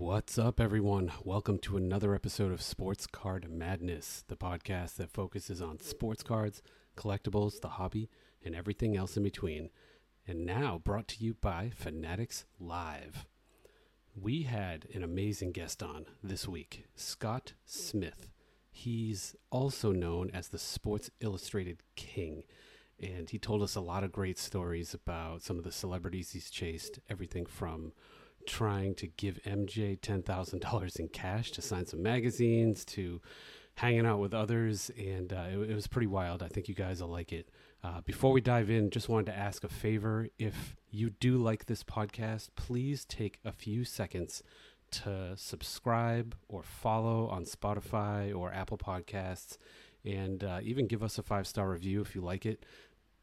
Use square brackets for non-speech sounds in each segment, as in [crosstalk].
What's up, everyone? Welcome to another episode of Sports Card Madness, the podcast that focuses on sports cards, collectibles, the hobby, and everything else in between. And now brought to you by Fanatics Live. We had an amazing guest on this week, Scott Smith. He's also known as the Sports Illustrated King. And he told us a lot of great stories about some of the celebrities he's chased, everything from trying to give MJ $10,000 in cash to sign some magazines, to hanging out with others. And uh, it, it, was pretty wild. I think you guys will like it. Uh, before we dive in, just wanted to ask a favor. If you do like this podcast, please take a few seconds to subscribe or follow on Spotify or Apple Podcasts, and uh, even give us a five star review if you like it.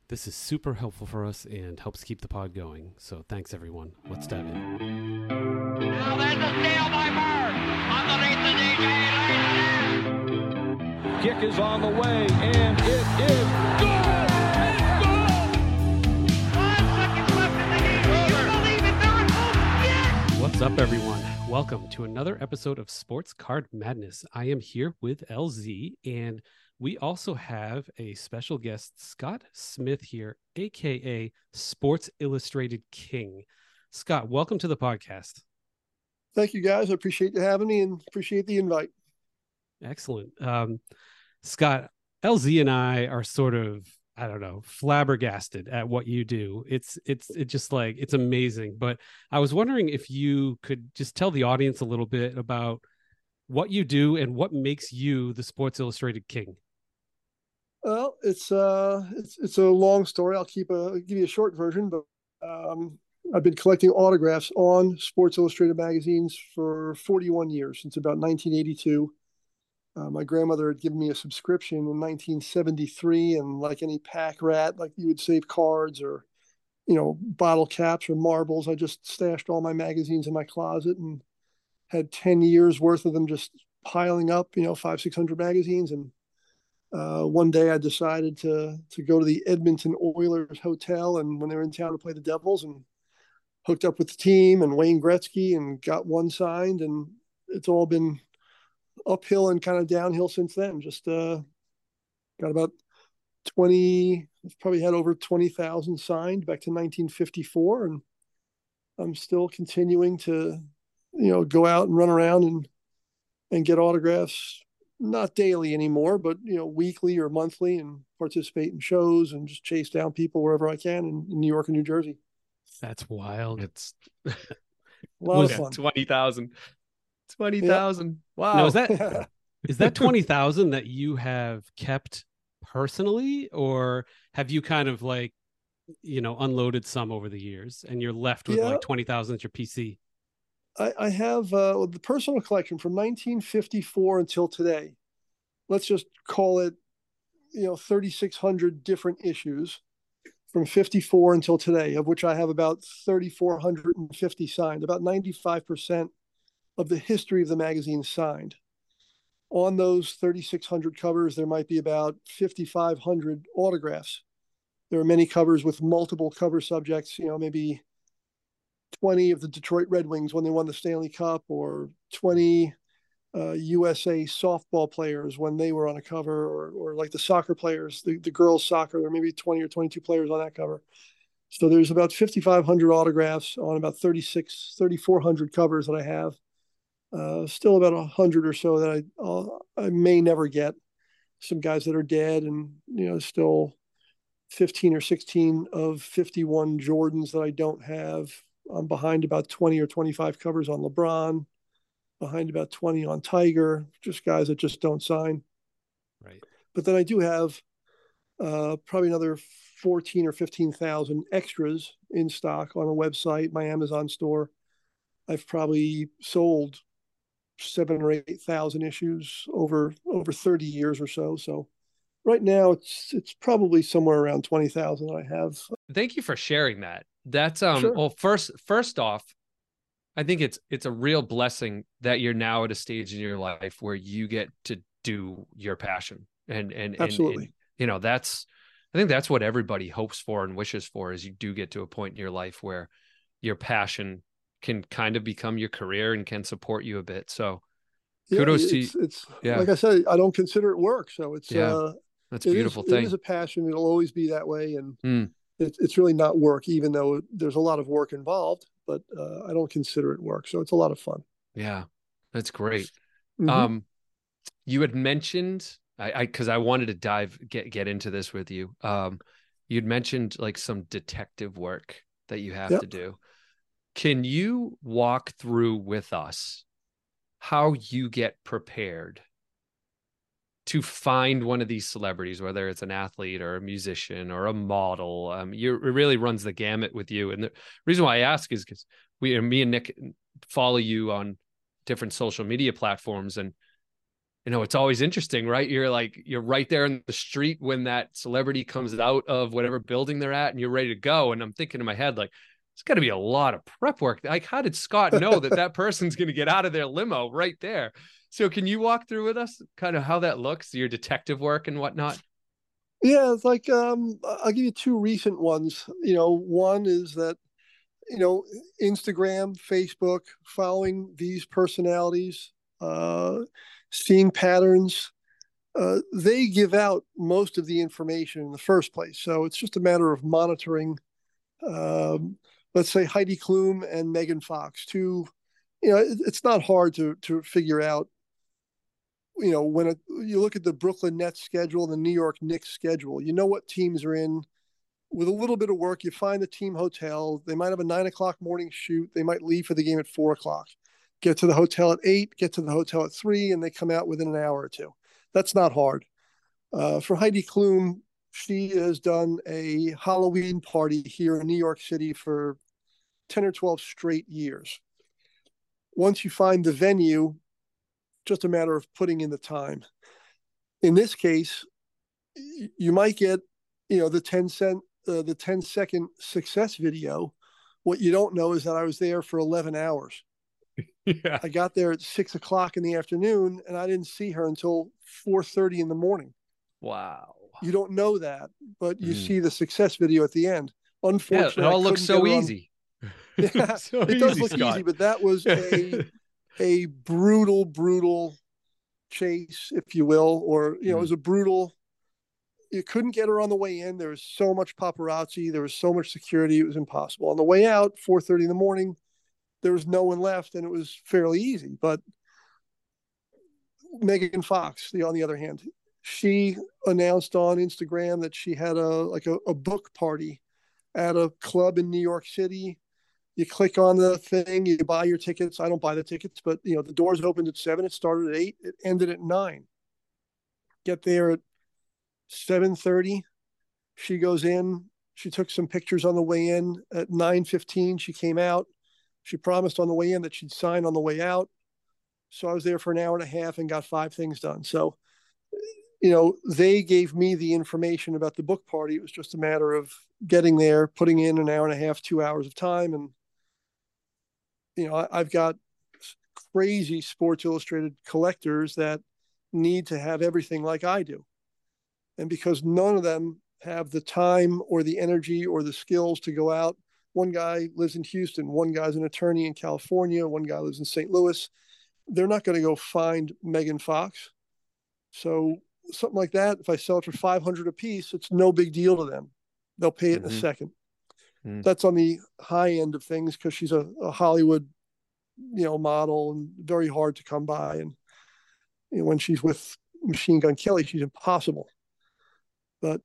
This is super helpful for us and helps keep the pod going. So thanks, everyone. Let's dive in. Now there's a steal by Bird. Underneath the DJ. Kick is on the way, and it is good. What's up, everyone? Welcome to another episode of Sports Card Madness. I am here with LZ, and we also have a special guest, Scott Smith, here, aka Sports Illustrated King. Scott, welcome to the podcast. Thank you, guys. I appreciate you having me and appreciate the invite. Excellent. Um, Scott, LZ and I are sort of, I don't know, flabbergasted at what you do. It's it's it's just like it's amazing. But I was wondering if you could just tell the audience a little bit about what you do and what makes you the Sports Illustrated King. Well, it's uh, it's it's a long story. I'll keep a give you a short version, but um, I've been collecting autographs on Sports Illustrated magazines for 41 years, since about 1982. Uh, my grandmother had given me a subscription in 1973, and like any pack rat, like you would save cards or, you know, bottle caps or marbles. I just stashed all my magazines in my closet and had 10 years worth of them just piling up, you know, five, 600 magazines. And uh, one day I decided to to go to the Edmonton Oilers hotel, and when they were in town to play the Devils, and hooked up with the team and Wayne Gretzky, and got one signed, and it's all been uphill and kind of downhill since then. Just uh, got about twenty, probably had over twenty thousand signed back to 1954, and I'm still continuing to, you know, go out and run around and and get autographs not daily anymore, but you know, weekly or monthly, and participate in shows and just chase down people wherever I can in, in New York and New Jersey. That's wild. It's a lot of [laughs] fun. Twenty thousand. Twenty thousand. Yep. Wow. Now, is that [laughs] is that twenty thousand that you have kept personally, or have you kind of like, you know, unloaded some over the years, and you're left with yeah. like twenty thousand at your PC? I, I have uh, the personal collection from 1954 until today. Let's just call it, you know, 3,600 different issues from 54 until today, of which I have about 3,450 signed, about 95% of the history of the magazine signed. On those 3,600 covers, there might be about 5,500 autographs. There are many covers with multiple cover subjects, you know, maybe 20 of the Detroit Red Wings when they won the Stanley Cup, or 20 uh, USA softball players when they were on a cover, or, or like the soccer players, the, the girls' soccer, there may be 20 or 22 players on that cover. So there's about 5,500 autographs on about 36, 3,400 covers that I have. Uh, still about 100 or so that I, I'll, I may never get. Some guys that are dead, and you know, still 15 or 16 of 51 Jordans that I don't have I'm behind about 20 or 25 covers on LeBron, behind about 20 on Tiger, just guys that just don't sign. Right. But then I do have uh, probably another 14 or 15,000 extras in stock on a website, my Amazon store. I've probably sold seven or 8,000 issues over, over 30 years or so. So right now it's, it's probably somewhere around 20,000 I have. Thank you for sharing that that's um sure. well first first off i think it's it's a real blessing that you're now at a stage in your life where you get to do your passion and and absolutely and, and, you know that's i think that's what everybody hopes for and wishes for is you do get to a point in your life where your passion can kind of become your career and can support you a bit. So yeah, kudos it's, to it's yeah. like I said, I don't consider it work. So it's Yeah, uh that's a it is- beautiful thing. It is a passion. It'll always be that way, and Mm. it's it's really not work, even though there's a lot of work involved. But uh, I don't consider it work, so it's a lot of fun. yeah, that's great. Mhm. Um, you had mentioned I, I, because I wanted to dive get get into this with you. Um, you'd mentioned like some detective work that you have Yep. to do. Can you walk through with us how you get prepared to find one of these celebrities, whether it's an athlete or a musician or a model? Um, you it really runs the gamut with you. And the reason why I ask is because we, me and Nick follow you on different social media platforms and you know it's always interesting right you're like you're right there in the street when that celebrity comes out of whatever building they're at and you're ready to go and i'm thinking in my head like it's got to be a lot of prep work like how did scott know that that [laughs] person's going to get out of their limo right there so can you walk through with us kind of how that looks your detective work and whatnot Yeah, it's like um, I'll give you two recent ones. You know, one is that you know Instagram, Facebook, following these personalities, uh, seeing patterns. Uh, they give out most of the information in the first place, so it's just a matter of monitoring. Um, let's say Heidi Klum and Megan Fox, two. You know, it, it's not hard to to figure out you know, when you look at the Brooklyn Nets schedule, the New York Knicks schedule, you know what teams are in. With a little bit of work, you find the team hotel. They might have a nine o'clock morning shoot. They might leave for the game at four o'clock. Get to the hotel at eight, get to the hotel at three, and they come out within an hour or two. That's not hard. Uh, for Heidi Klum, she has done a Halloween party here in New York City for 10 or 12 straight years. Once you find the venue, just a matter of putting in the time. In this case, you might get, you know, the 10 cent, uh, the 10 second success video. What you don't know is that I was there for 11 hours. [laughs] yeah I got there at six o'clock in the afternoon and I didn't see her until 4.30 in the morning. wow You don't know that, but you Mm. see the success video at the end. yeah Unfortunately, it all looks so her on- easy Yeah, [laughs] [laughs] so it does easy, look Scott. easy, but that was a a brutal, brutal chase, if you will, or you know, Mm. it was a brutal. You couldn't get her on the way in. There was so much paparazzi. There was so much security. It was impossible. On the way out, four thirty in the morning, there was no one left, and it was fairly easy. But Megan Fox, the on the other hand, she announced on Instagram that she had a like a, a book party at a club in New York City you click on the thing, you buy your tickets. I don't buy the tickets, but you know the doors opened at seven. It started at eight. It ended at nine. Get there at seven thirty. She goes in. She took some pictures on the way in. At nine fifteen, she came out. She promised on the way in that she'd sign on the way out. So I was there for an hour and a half and got five things done. So, you know, they gave me the information about the book party. It was just a matter of getting there, putting in an hour and a half, two hours of time, and you know, I, I've got crazy Sports Illustrated collectors that need to have everything like I do. And because none of them have the time or the energy or the skills to go out, one guy lives in Houston, one guy's an attorney in California, one guy lives in St. Louis. They're not going to go find Megan Fox. So something like that, if I sell it for 500 a piece, it's no big deal to them. They'll pay it in Mhm. a second. Mm. That's on the high end of things because she's a, a Hollywood, you know, model and very hard to come by. And you know, when she's with Machine Gun Kelly, she's impossible. But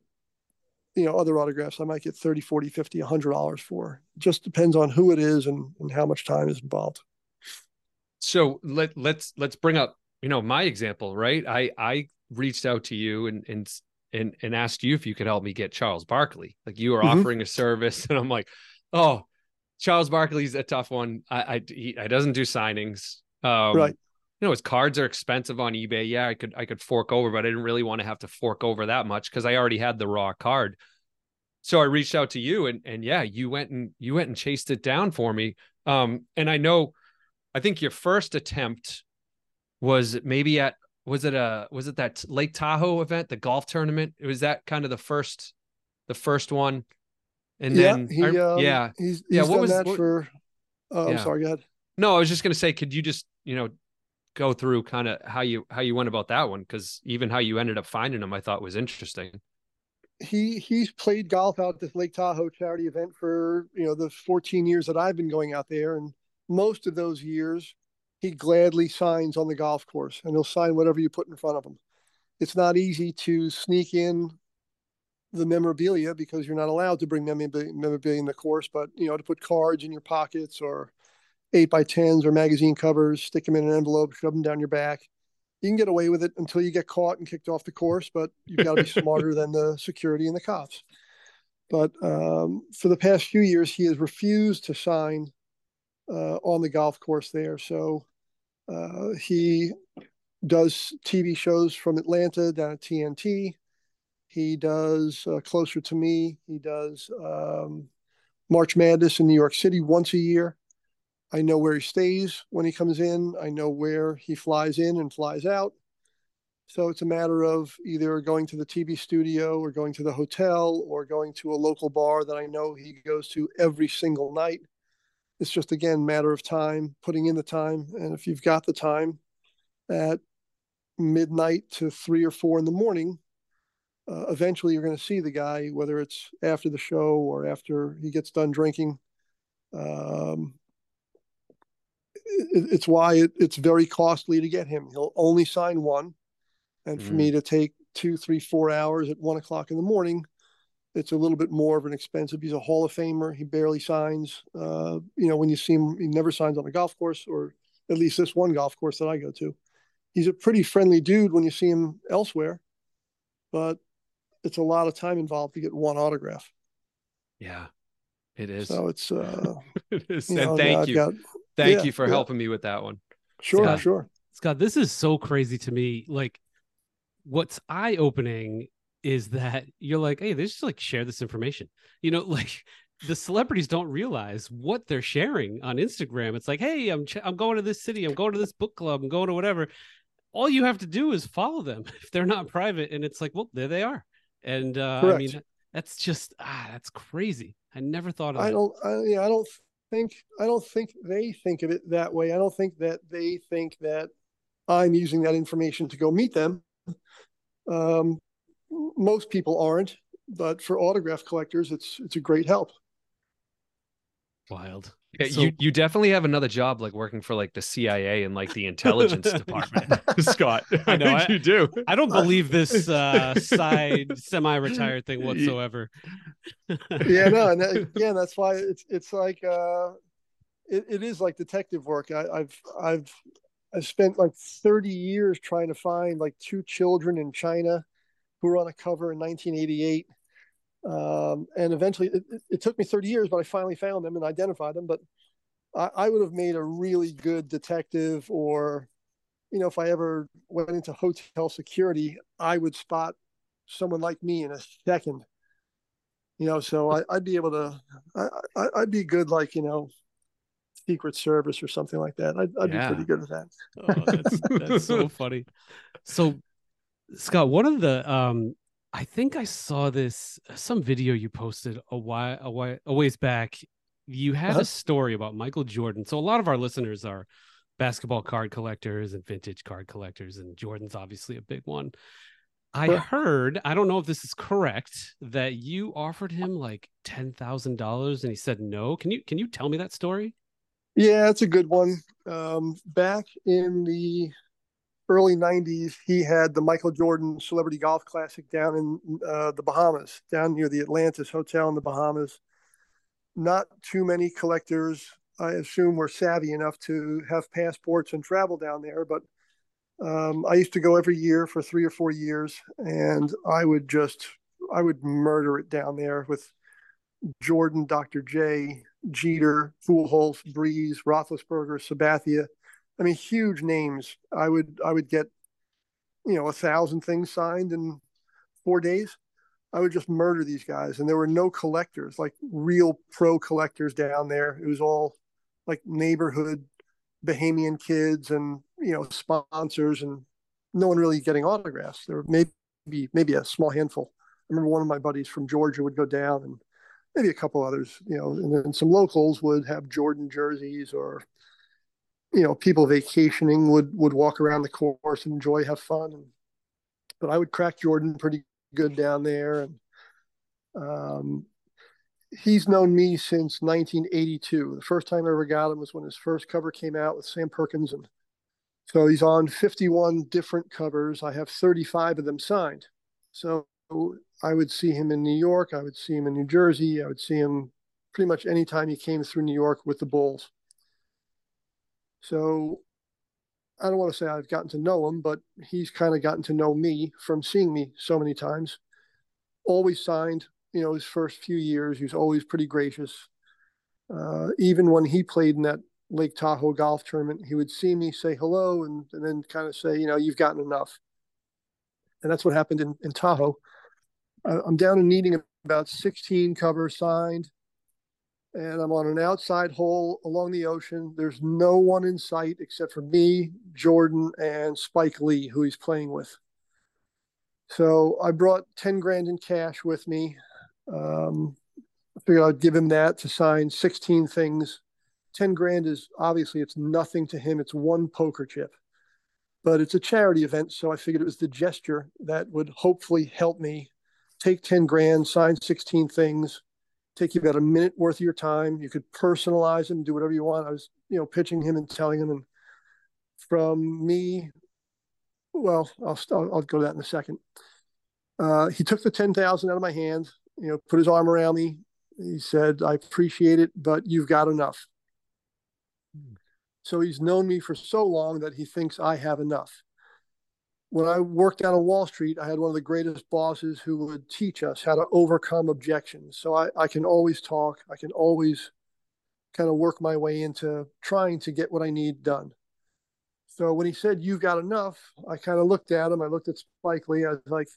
you know, other autographs I might get 30, 40, 50, 100 dollars for. Just depends on who it is and, and how much time is involved. so let let's let's bring up you know my example right i i reached out to you and and and, and asked you if you could help me get charles barkley. Like you were Mhm. offering a service [laughs] and i'm like oh charles barkley's a tough one. I i he, I doesn't do signings. Um Right. you know his cards are expensive on ebay. Yeah i could i could fork over but i didn't really want to have to fork over that much because i already had the raw card. So i reached out to you and and yeah you went and you went and chased it down for me. Um and i know I think your first attempt was maybe at was it a was it that Lake Tahoe event, the golf tournament? Was that kind of the first the first one? And then yeah, he, I- um, yeah, he's, he's Yeah, what done was- that what- for Oh, I'm sorry. Go ahead. No, I was just going to say, could you just you know go through kind of how you how you went about that one? Because even how you ended up finding him, I thought was interesting. He he's played golf out at this Lake Tahoe charity event for you know the 14 years that I've been going out there, and most of those years he gladly signs on the golf course, and he'll sign whatever you put in front of him. It's not easy to sneak in the memorabilia because you're not allowed to bring memorabilia in the course, but you know to put cards in your pockets or eight by tens or magazine covers, stick them in an envelope, shove them down your back. You can get away with it until you get caught and kicked off the course, but you've got to be [laughs] smarter than the security and the cops. But um, for the past few years, he has refused to sign uh, on the golf course there. So uh, he does TV shows from Atlanta down at TNT. He does uh, Closer to Me. He does um, March Madness in New York City once a year. I know where he stays when he comes in. I know where he flies in and flies out. So it's a matter of either going to the TV studio or going to the hotel or going to a local bar that I know he goes to every single night. It's just again matter of time, putting in the time, and if you've got the time at midnight to three or four in the morning, uh, eventually you're going to see the guy, whether it's after the show or after he gets done drinking. Um, it's why it, it's very costly to get him. He'll only sign one, and for mm. me to take two, three, four hours at one o'clock in the morning, it's a little bit more of an expensive. He's a Hall of Famer. He barely signs. Uh, you know, when you see him, he never signs on a golf course, or at least this one golf course that I go to. He's a pretty friendly dude when you see him elsewhere, but it's a lot of time involved to get one autograph. Yeah, it is. So it's uh, [laughs] it is. You know, and thank you. Got, Thank yeah, you for yeah. helping me with that one. Sure, Scott, sure. Scott, this is so crazy to me. Like, what's eye opening is that you're like, hey, they just like share this information. You know, [laughs] like the celebrities don't realize what they're sharing on Instagram. It's like, hey, I'm ch- I'm going to this city, I'm going to this book club, I'm going to whatever. All you have to do is follow them [laughs] if they're not private, and it's like, well, there they are. And uh, I mean, that's just ah, that's crazy. I never thought of. I that. don't. I, yeah, I don't think I don't think they think of it that way. I don't think that they think that I'm using that information to go meet them. Um, most people aren't, but for autograph collectors, it's it's a great help. Wild. Yeah, so, you you definitely have another job like working for like the CIA and like the intelligence [laughs] department, [laughs] Scott. [laughs] I know I, you do. I don't believe this uh, side semi-retired thing whatsoever. yeah, no, and that, again, that's why it's it's like uh, it, it is like detective work. I, I've I've I've spent like 30 years trying to find like two children in China who were on a cover in 1988 um, and eventually, it, it, took me 30 years, but I finally found them and identified them. But I, I, would have made a really good detective, or, you know, if I ever went into hotel security, I would spot someone like me in a second. You know, so I, would be able to, I, would be good, like, you know, Secret Service or something like that. I'd, I'd yeah. be pretty good at that. oh, that's, that's so [laughs] funny. So, Scott, one of the um, I think I saw this some video you posted a while a, while, a ways back. You had uh-huh. a story about Michael Jordan. So a lot of our listeners are basketball card collectors and vintage card collectors, and Jordan's obviously a big one. I heard, I don't know if this is correct, that you offered him like ten thousand dollars and he said no. Can you can you tell me that story? Yeah, it's a good one. Um, back in the early 90s, he had the Michael Jordan Celebrity Golf Classic down in uh, the Bahamas, down near the Atlantis Hotel in the Bahamas. Not too many collectors, I assume, were savvy enough to have passports and travel down there. But um, I used to go every year for three or four years, and I would just, I would murder it down there with Jordan, Dr. J, Jeter, Pujols, Brees, Roethlisberger, Sabathia I mean, huge names. I would I would get, you know, a thousand things signed in four days. I would just murder these guys, and there were no collectors, like real pro collectors down there. It was all like neighborhood Bahamian kids and you know sponsors, and no one really getting autographs. There were maybe maybe a small handful. I remember one of my buddies from Georgia would go down and maybe a couple others, you know, and then some locals would have Jordan jerseys or, you know, people vacationing would would walk around the course and enjoy, have fun. But I would crack Jordan pretty good down there, and um, he's known me since 1982. The first time I ever got him was when his first cover came out with Sam Perkins, and so he's on 51 different covers. I have 35 of them signed. So I would see him in New York. I would see him in New Jersey. I would see him pretty much anytime he came through New York with the Bulls. So I don't want to say I've gotten to know him, but he's kind of gotten to know me from seeing me so many times. Always signed, you know, his first few years, he was always pretty gracious. Uh, even when he played in that Lake Tahoe golf tournament, he would see me say hello and, and then kind of say, you know, you've gotten enough. And that's what happened in, in Tahoe. I'm down and needing about 16 covers signed, and I'm on an outside hole along the ocean. There's no one in sight except for me, Jordan, and Spike Lee, who he's playing with. So I brought 10 grand in cash with me. Um, I figured I'd give him that to sign 16 things. 10 grand is obviously it's nothing to him. It's one poker chip, but it's a charity event. So I figured it was the gesture that would hopefully help me take 10 grand, sign 16 things, take you about a minute worth of your time. You could personalize them, do whatever you want. I was, you know, pitching him and telling him. And from me, well, I'll, I'll, I'll go to that in a second. Uh, he took the 10,000 out of my hand, you know, put his arm around me. He said, I appreciate it, but you've got enough. So he's known me for so long that he thinks I have enough when I worked down on Wall Street, I had one of the greatest bosses who would teach us how to overcome objections. So I, I can always talk. I can always kind of work my way into trying to get what I need done. So when he said, You've got enough, I kind of looked at him. I looked at Spike Lee. I was like,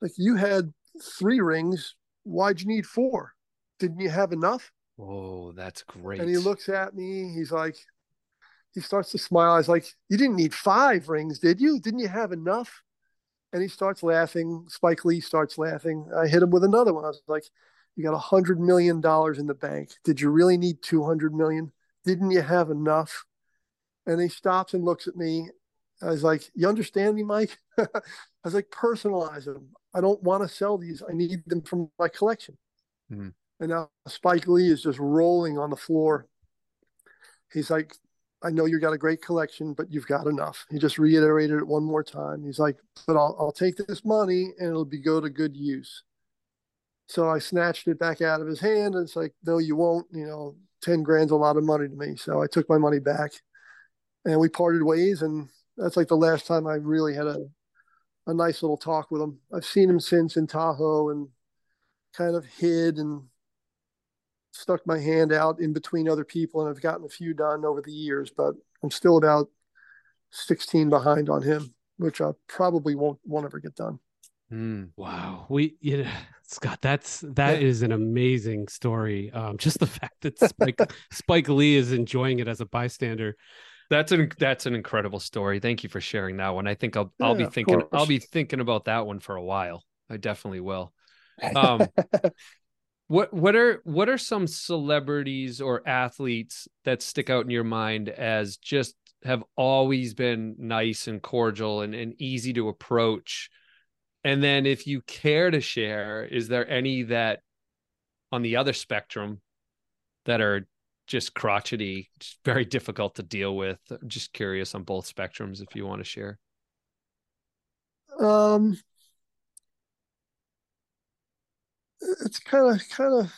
like you had three rings. Why'd you need four? Didn't you have enough? Oh, that's great. And he looks at me. He's like, he starts to smile. I was like, You didn't need five rings, did you? Didn't you have enough? And he starts laughing. Spike Lee starts laughing. I hit him with another one. I was like, You got a hundred million dollars in the bank. Did you really need two hundred million? Didn't you have enough? And he stops and looks at me. I was like, You understand me, Mike? [laughs] I was like, personalize them. I don't want to sell these. I need them from my collection. Mm-hmm. And now Spike Lee is just rolling on the floor. He's like, I know you got a great collection, but you've got enough. He just reiterated it one more time. He's like, but I'll, I'll take this money and it'll be go to good use. So I snatched it back out of his hand and it's like, no, you won't, you know, 10 grand's a lot of money to me. So I took my money back and we parted ways. And that's like the last time I really had a, a nice little talk with him. I've seen him since in Tahoe and kind of hid and stuck my hand out in between other people and I've gotten a few done over the years, but I'm still about 16 behind on him, which I probably won't won't ever get done. Mm, wow. We you know, [laughs] Scott, that's that yeah. is an amazing story. Um, just the [laughs] fact that Spike Spike Lee is enjoying it as a bystander. That's an that's an incredible story. Thank you for sharing that one. I think I'll I'll yeah, be thinking I'll be thinking about that one for a while. I definitely will. [laughs] Um, what what are what are some celebrities or athletes that stick out in your mind as just have always been nice and cordial and, and easy to approach? And then if you care to share, is there any that on the other spectrum that are just crotchety, just very difficult to deal with? I'm just curious on both spectrums if you want to share. Um it's kind of kind of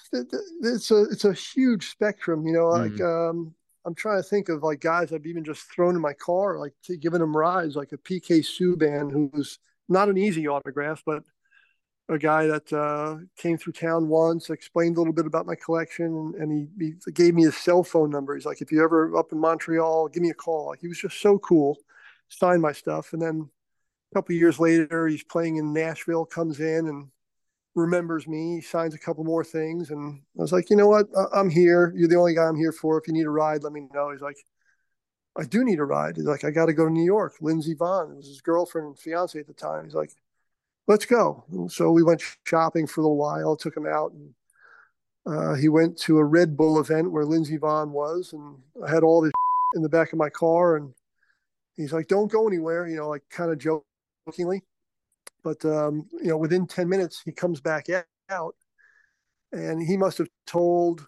it's a it's a huge spectrum you know like mm. um i'm trying to think of like guys i've even just thrown in my car like giving them rides like a pk subban who's not an easy autograph but a guy that uh, came through town once explained a little bit about my collection and he, he gave me his cell phone number he's like if you ever up in montreal give me a call like he was just so cool signed my stuff and then a couple years later he's playing in nashville comes in and remembers me, signs a couple more things. And I was like, you know what? I'm here. You're the only guy I'm here for. If you need a ride, let me know. He's like, I do need a ride. He's like, I got to go to New York. Lindsey it was his girlfriend and fiance at the time. He's like, let's go. And so we went shopping for a little while, took him out and Uh, he went to a Red Bull event where Lindsey Vonn was, and I had all this [laughs] in the back of my car, and he's like, "Don't go anywhere," you know, like kind of jokingly. But um, you know, within ten minutes, he comes back out, and he must have told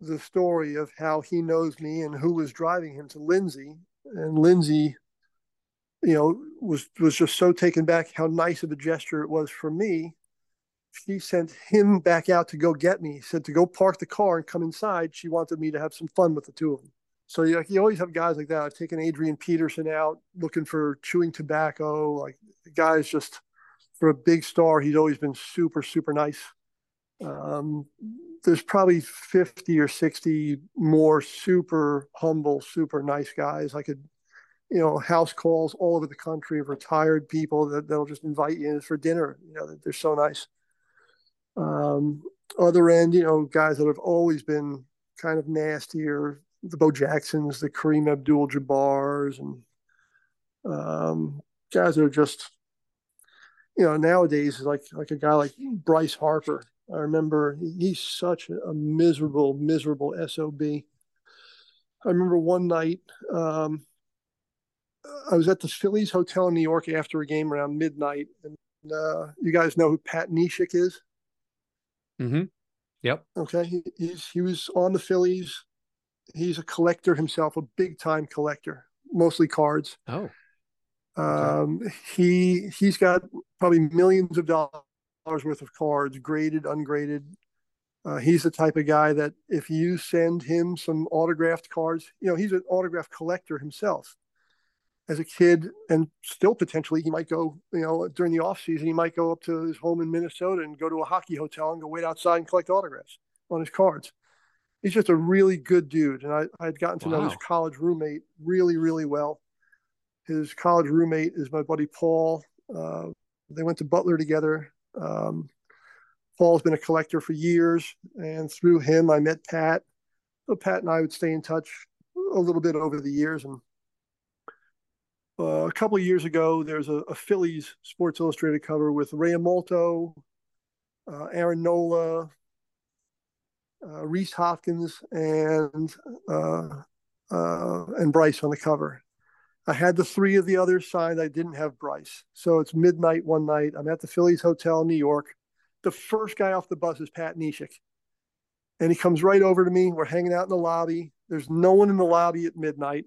the story of how he knows me and who was driving him to Lindsey, and Lindsey, you know, was was just so taken back how nice of a gesture it was for me. She sent him back out to go get me. Said to go park the car and come inside. She wanted me to have some fun with the two of them. So you, you always have guys like that. I've taken Adrian Peterson out looking for chewing tobacco. Like the guy's just for a big star. He's always been super super nice. Um, there's probably 50 or 60 more super humble, super nice guys. I could, you know, house calls all over the country of retired people that they'll just invite you in for dinner. You know, they're so nice. Um, other end, you know, guys that have always been kind of nastier, the Bo Jacksons, the Kareem Abdul Jabbars, and um, guys that are just, you know, nowadays like like a guy like Bryce Harper I remember he's such a miserable, miserable SOB. I remember one night um, I was at the Phillies Hotel in New York after a game around midnight. And uh, you guys know who Pat Neshek is? Mm-hmm. Yep. Okay. He, he's, he was on the Phillies. He's a collector himself, a big time collector, mostly cards. Oh. Um, he he's got probably millions of dollars worth of cards, graded, ungraded. Uh, he's the type of guy that if you send him some autographed cards, you know, he's an autograph collector himself. As a kid, and still potentially, he might go, you know, during the off season, he might go up to his home in Minnesota and go to a hockey hotel and go wait outside and collect autographs on his cards. He's just a really good dude, and I I had gotten to wow. know his college roommate really, really well. His college roommate is my buddy Paul. Uh, they went to Butler together. Um, Paul's been a collector for years, and through him, I met Pat. So Pat and I would stay in touch a little bit over the years. And uh, a couple years ago, there's a, a, Phillies Sports Illustrated cover with Realmuto, uh, Aaron Nola, uh, Rhys Hoskins, and uh, uh, and Bryce on the cover. I had the three of the others signed. I didn't have Bryce. So it's midnight one night. I'm at the Phillies Hotel in New York. The first guy off the bus is Pat Neshek. And he comes right over to me. We're hanging out in the lobby. There's no one in the lobby at midnight.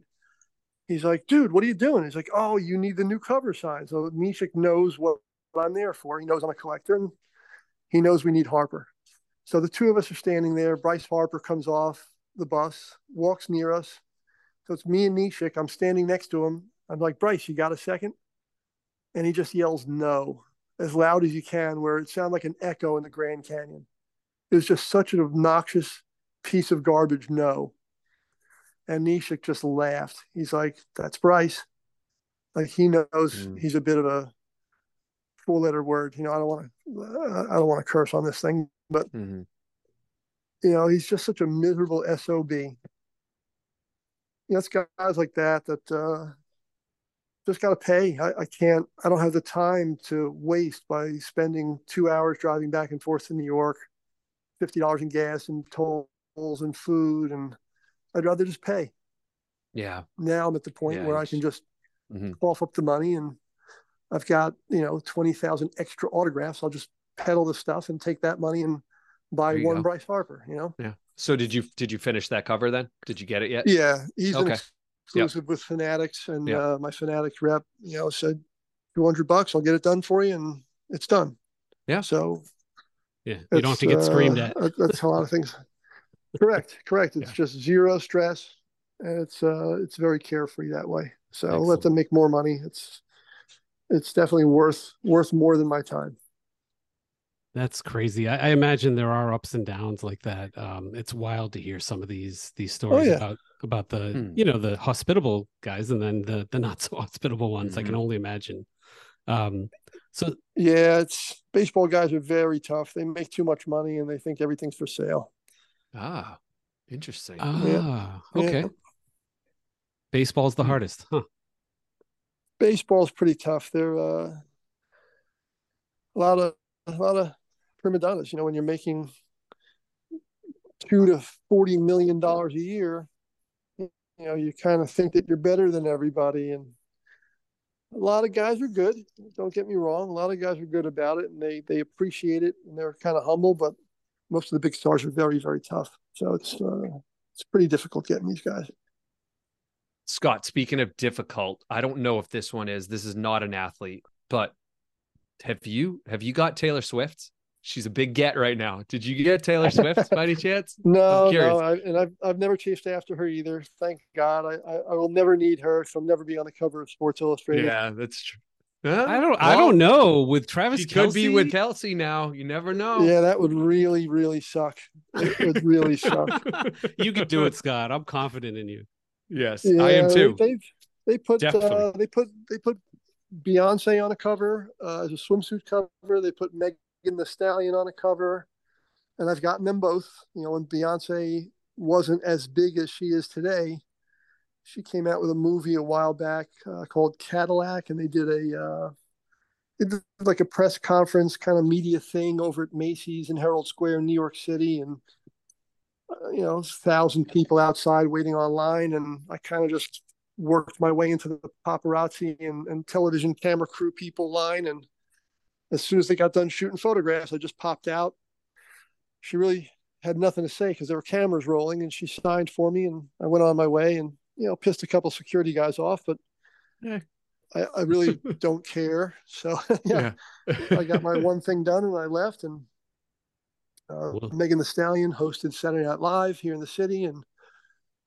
He's like, dude, what are you doing? He's like, oh, you need the new cover signed. So Neshek knows what I'm there for. He knows I'm a collector and he knows we need Harper. So the two of us are standing there. Bryce Harper comes off the bus, walks near us, so it's me and Neshek. I'm standing next to him. I'm like, Bryce, you got a second? And he just yells no as loud as you can, where it sounded like an echo in the Grand Canyon. It was just such an obnoxious piece of garbage, no. And Neshek just laughed. He's like, that's Bryce. Like he knows mm. he's a bit of a four letter word. You know, I don't want to, I don't want to curse on this thing, but mm-hmm. you know, he's just such a miserable SOB you know, it's guys like that that uh, just got to pay. I, I, can't, I don't have the time to waste by spending two hours driving back and forth to New York, $50 in gas and tolls and food. And I'd rather just pay. Yeah. Now I'm at the point yeah, where I can just mm-hmm. cough up the money and I've got, you know, 20,000 extra autographs. I'll just peddle the stuff and take that money and buy one go. Bryce Harper, you know? Yeah. So did you did you finish that cover then? Did you get it yet? Yeah, he's okay. exclusive yep. with Fanatics, and yep. uh, my Fanatics rep, you know, said two hundred bucks, I'll get it done for you, and it's done. Yeah. So. Yeah, you don't have to get screamed uh, at. that's a lot of things. [laughs] correct, correct. It's yeah. just zero stress, and it's uh it's very carefree that way. So Excellent. let them make more money. It's it's definitely worth worth more than my time. That's crazy. I, I, imagine there are ups and downs like that. Um, it's wild to hear some of these these oh, stories oh, yeah. about about the hmm. you know the hospitable guys and then the the not [laughs] so hospitable ones. Mm-hmm. I can mm-hmm. only imagine. Um, so yeah, it's baseball guys are very tough. They make too much money and they think everything's for sale. Ah, interesting. Ah, yeah. okay. Yeah. Baseball's the hmm. hardest, huh? Baseball's pretty tough. They're uh, a lot of a lot of prima donnas. You know, when you're making two to forty million dollars a year, you know, you kind of think that you're better than everybody. And a lot of guys are good. Don't get me wrong. A lot of guys are good about it and they they appreciate it and they're kind of humble, but most of the big stars are very, very tough. So it's uh, it's pretty difficult getting these guys. Scott, speaking of difficult, I don't know if this one is. This is not an athlete, but have you have you got Taylor Swift? She's a big get right now. Did you get Taylor [laughs] Swift by any chance? No, no, I, and I've I've never chased after her either. Thank God. I, I, I will never need her. She'll never be on the cover of Sports Illustrated. Yeah, that's true. Huh? I don't. Well, I don't know. With Travis, she Kelce, could be with Kelce now. You never know. Yeah, that would really, really suck. It would really suck. [laughs] you could do it, Scott. I'm confident in you. Yes, yeah, I am too. They they put uh, they put they put Beyonce on a cover uh, as a swimsuit cover. They put Megan Thee Stallion on a cover, and I've gotten them both. You know, when Beyonce wasn't as big as she is today, she came out with a movie a while back uh, called Cadillac, and they did a uh, did like a press conference kind of media thing over at Macy's in Herald Square in New York City, and uh, you know, thousand people outside waiting online, and I kind of just worked my way into the paparazzi and, and television camera crew people line. And as soon as they got done shooting photographs, I just popped out. She really had nothing to say because there were cameras rolling, and she signed for me, and I went on my way, and you know, pissed a couple security guys off, but. Yeah. I, I really [laughs] don't care. So [laughs] yeah, yeah. I got my one thing done and I left and uh, Megan Thee Stallion hosted Saturday Night Live here in the city, and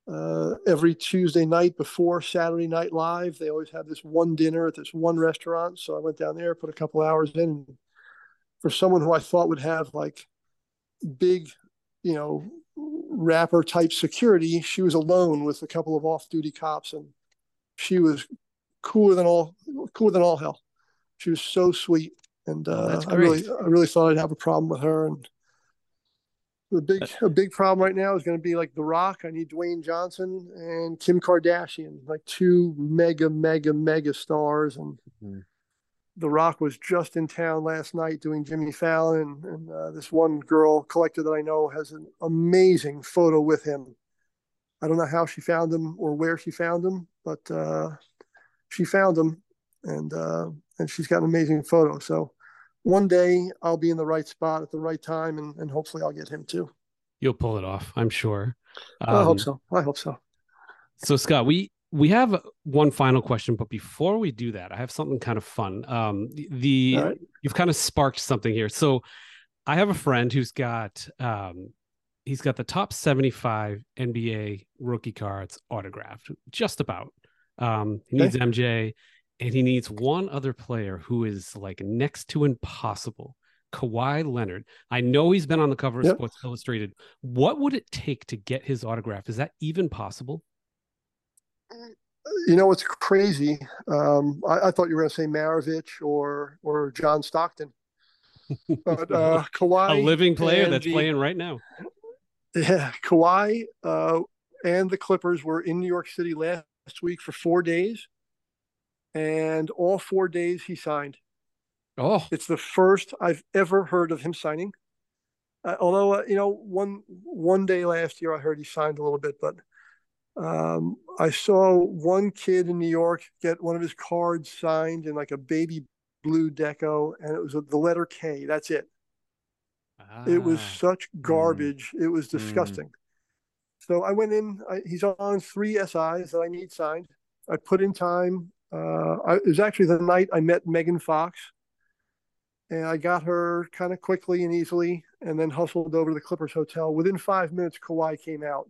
uh, every Tuesday night before Saturday Night Live, they always have this one dinner at this one restaurant. So I went down there, put a couple hours in. For someone who I thought would have like big, you know, rapper type security, she was alone with a couple of off-duty cops, and she was cooler than all cooler than all hell. She was so sweet, and oh, uh, oh, I really I really thought I'd have a problem with her, and the big a big problem right now is going to be like The Rock. I need Dwayne Johnson and Kim Kardashian, like two mega mega mega stars. And mm-hmm. The Rock was just in town last night doing Jimmy Fallon, and uh, this one girl collector that I know has an amazing photo with him. I don't know how she found him or where she found him, but uh, she found him, and uh, and she's got an amazing photo. So one day I'll be in the right spot at the right time, and, and hopefully I'll get him too. You'll pull it off, I'm sure. Um, I hope um, so. I hope so. So Scott, we we have one final question, but before we do that, I have something kind of fun. Um, the right. you've kind of sparked something here. So I have a friend who's got um, he's got the top 75 NBA rookie cards autographed, just about. Um, he needs. MJ and he needs one other player who is like next to impossible. Kawhi Leonard. I know he's been on the cover of yep. Sports Illustrated. What would it take to get his autograph? Is that even possible? You know, it's crazy. Um, I, I, thought you were going to say Maravich or or John Stockton, [laughs] but uh, Kawhi, a living player that's the, playing right now. Yeah, Kawhi uh, and the Clippers were in New York City last week for four days and all four days he signed. Oh, it's the first I've ever heard of him signing. Uh, although uh, you know, one one day last year I heard he signed a little bit, but um, I saw one kid in New York get one of his cards signed in like a baby blue deco, and it was a, the letter K. That's it. Ah. It was ah. such hmm. garbage. Mm. It was hmm. disgusting. Mm. So I went in. I, he's on three SIs that I need signed. I put in time. Uh, I, it was actually the night I met Megan Fox, and I got her kind of quickly and easily, and then hustled over to the Clippers hotel. Within five minutes, Kawhi came out.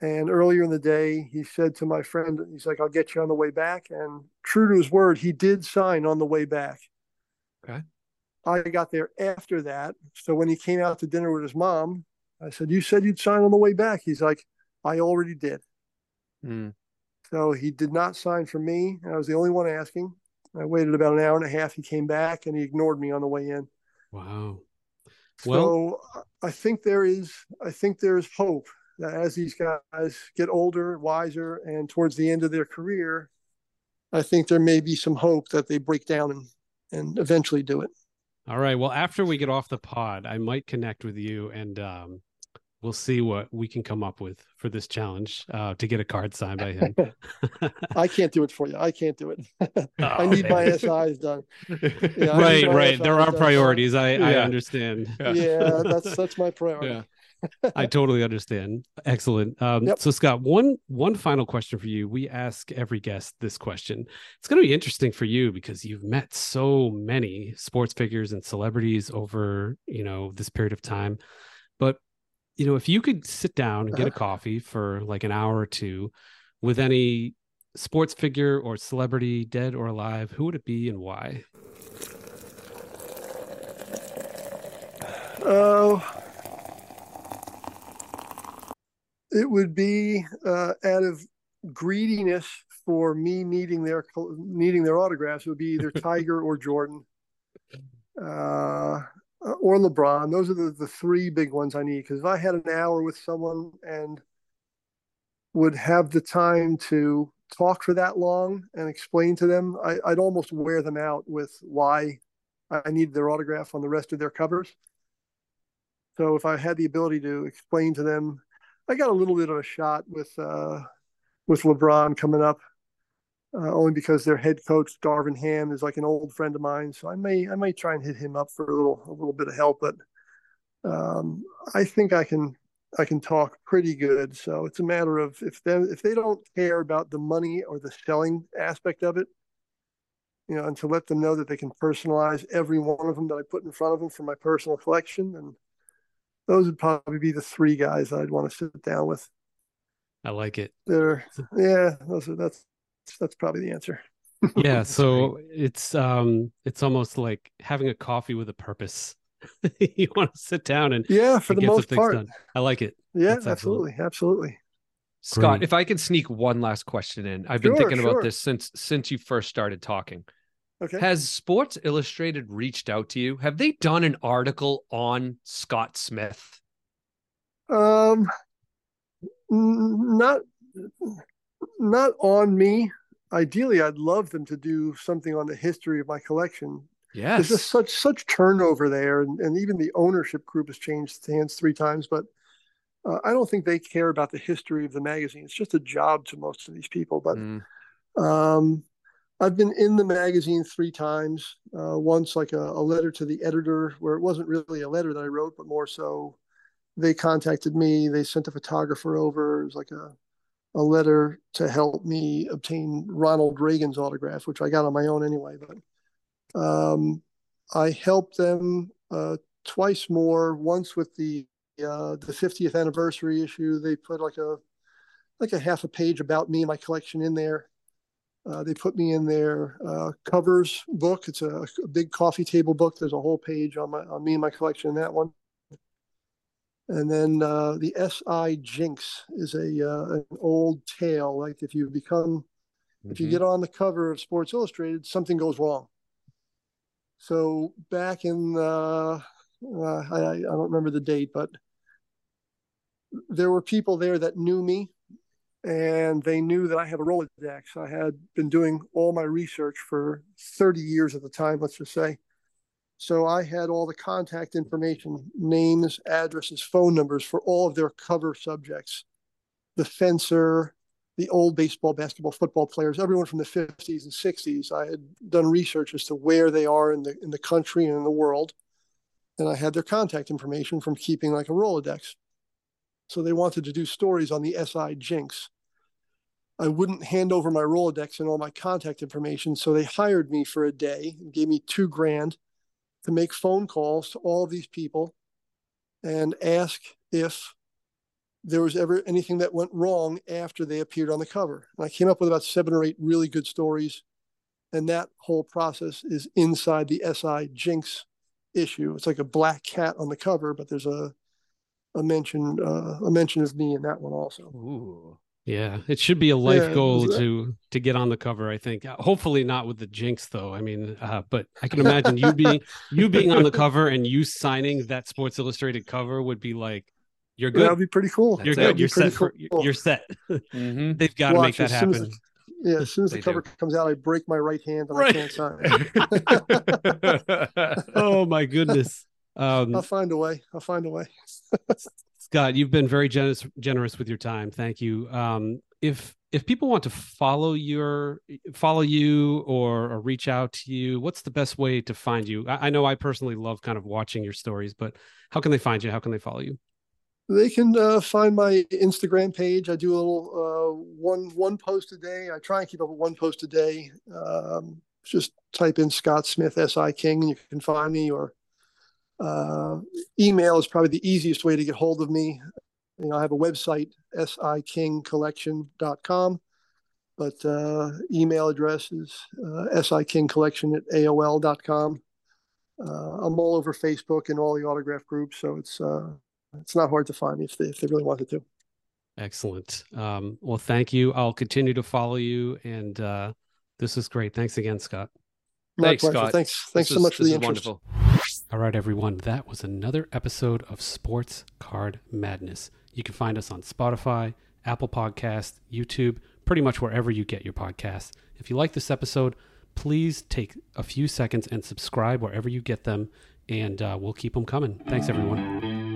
And earlier in the day, he said to my friend, he's like, I'll get you on the way back. And true to his word, he did sign on the way back. Okay. I got there after that. So when he came out to dinner with his mom, I said, You said you'd sign on the way back. He's like, I already did. Mm. So he did not sign for me. I was the only one asking. I waited about an hour and a half. He came back and he ignored me on the way in. Wow. Well, so I think there is I think there is hope that as these guys get older, wiser, and towards the end of their career, I think there may be some hope that they break down and and eventually do it. All right. Well, after we get off the pod, I might connect with you and um, we'll see what we can come up with for this challenge uh, to get a card signed by him. [laughs] I can't do it for you. I can't do it. [laughs] I Oh, need my man. SIs done. [laughs] Yeah, I right, need my right. There are done. priorities. I, I Yeah. understand. Yeah, that's that's my priority. Yeah. I totally understand. Excellent. Um, Yep. So, Scott, one one final question for you. We ask every guest this question. It's going to be interesting for you because you've met so many sports figures and celebrities over you know this period of time. You know, if you could sit down and get a Uh-huh. coffee for like an hour or two with any sports figure or celebrity, dead or alive, who would it be and why? Oh, it would be uh, out of greediness for me needing their needing their autographs. It would be either [laughs] Tiger or Jordan, uh, or LeBron. Those are the, the three big ones I need. Because if I had an hour with someone and would have the time to talk for that long and explain to them, I, I'd almost wear them out with why I need their autograph on the rest of their covers. So if I had the ability to explain to them, I got a little bit of a shot with uh, with LeBron coming up, uh, only because their head coach Darvin Ham is like an old friend of mine. So I may I may try and hit him up for a little a little bit of help, but um, I think I can I can talk pretty good. So it's a matter of if they if they don't care about the money or the selling aspect of it, you know, and to let them know that they can personalize every one of them that I put in front of them for my personal collection and those would probably be the three guys I'd want to sit down with. I like it. They're yeah, those are that's that's probably the answer. yeah [laughs] so it's um it's almost like having a coffee with a purpose [laughs] you want to sit down and, Yeah, for and the get most things part. done i like it Yeah, That's excellent. absolutely, absolutely. Scott, Great. if I could sneak one last question in, I've been Sure, thinking about this since since you first started talking. Okay. Has Sports Illustrated reached out to you? Have they done an article on Scott Smith? Um, not not on me. Ideally, I'd love them to do something on the history of my collection. Yes. There's just such such turnover there, and, and even the ownership group has changed hands three times. But uh, I don't think they care about the history of the magazine. It's just a job to most of these people. But Mm, Um, I've been in the magazine three times. Uh, once, like a, a letter to the editor, where it wasn't really a letter that I wrote, but more so they contacted me. They sent a photographer over. It was like a, a letter to help me obtain Ronald Reagan's autograph, which I got on my own anyway. But um, I helped them uh, twice more. Once with the uh, the 50th anniversary issue, they put like a like a half a page about me and my collection in there. Uh, they put me in their uh, covers book. It's a, a big coffee table book. There's a whole page on my on me and my collection in that one. And then uh, the SI Jinx is a uh, an old tale. Like if you become if you mhm. get on the cover of Sports Illustrated, something goes wrong. So back in uh, uh, I, I don't remember the date, but there were people there that knew me and they knew that I had a Rolodex. I had been doing all my research for 30 years at the time, let's just say. So I had all the contact information, names, addresses, phone numbers for all of their cover subjects. The fencer, the old baseball, basketball, football players, everyone from the 50s and 60s. I had done research as to where they are in the in the country and in the world. And I had their contact information from keeping like a Rolodex. So they wanted to do stories on the SI Jinx. I wouldn't hand over my Rolodex and all my contact information. So they hired me for a day and gave me two grand to make phone calls to all these people and ask if there was ever anything that went wrong after they appeared on the cover. And I came up with about seven or eight really good stories. And that whole process is inside the SI Jinx issue. It's like a black cat on the cover, but there's a a mention uh, a mention of me in that one also. Ooh. Yeah it should be a life Yeah, goal to to get on the cover i think Uh, hopefully not with the jinx though i mean uh, but i can imagine you being [laughs] you being on the cover and you signing that sports illustrated cover would be like you're good." That would be pretty cool. you're That'd good you're pretty set for cool. you're set [laughs] Mhm. they've got to make Watch, that as soon as happen Yeah, as soon as They the cover do. comes out, I break my right hand and Right. I can't sign. [laughs] oh my goodness um I'll find a way. I'll find a way. Scott, you've been very generous generous with your time. Thank you. Um, if if people want to follow your follow you or, or, reach out to you, what's the best way to find you? I, I, know I personally love kind of watching your stories, but how can they find you? How can they follow you? They can uh, find my Instagram page. I do a little uh, one one post a day. I try and keep up with one post a day. Um, just type in Scott Smith S I King, and you can find me. Or uh, email is probably the easiest way to get hold of me. You know, I have a website sikingcollection.com, but uh, email address is uh, sikingcollection at aol.com. Uh, I'm all over Facebook and all the autograph groups, so it's uh, it's not hard to find me if they, if they really wanted to. Excellent. Um, well, thank you. I'll continue to follow you, and uh, this is great. Thanks again, Scott. My thanks, pleasure. Scott. Thanks. Thanks this so much for the interest. Wonderful. All right, everyone. That was another episode of Sports Card Madness. You can find us on Spotify, Apple Podcast, YouTube, pretty much wherever you get your podcasts. If you like this episode, please take a few seconds and subscribe wherever you get them, and uh, we'll keep them coming. Thanks, everyone.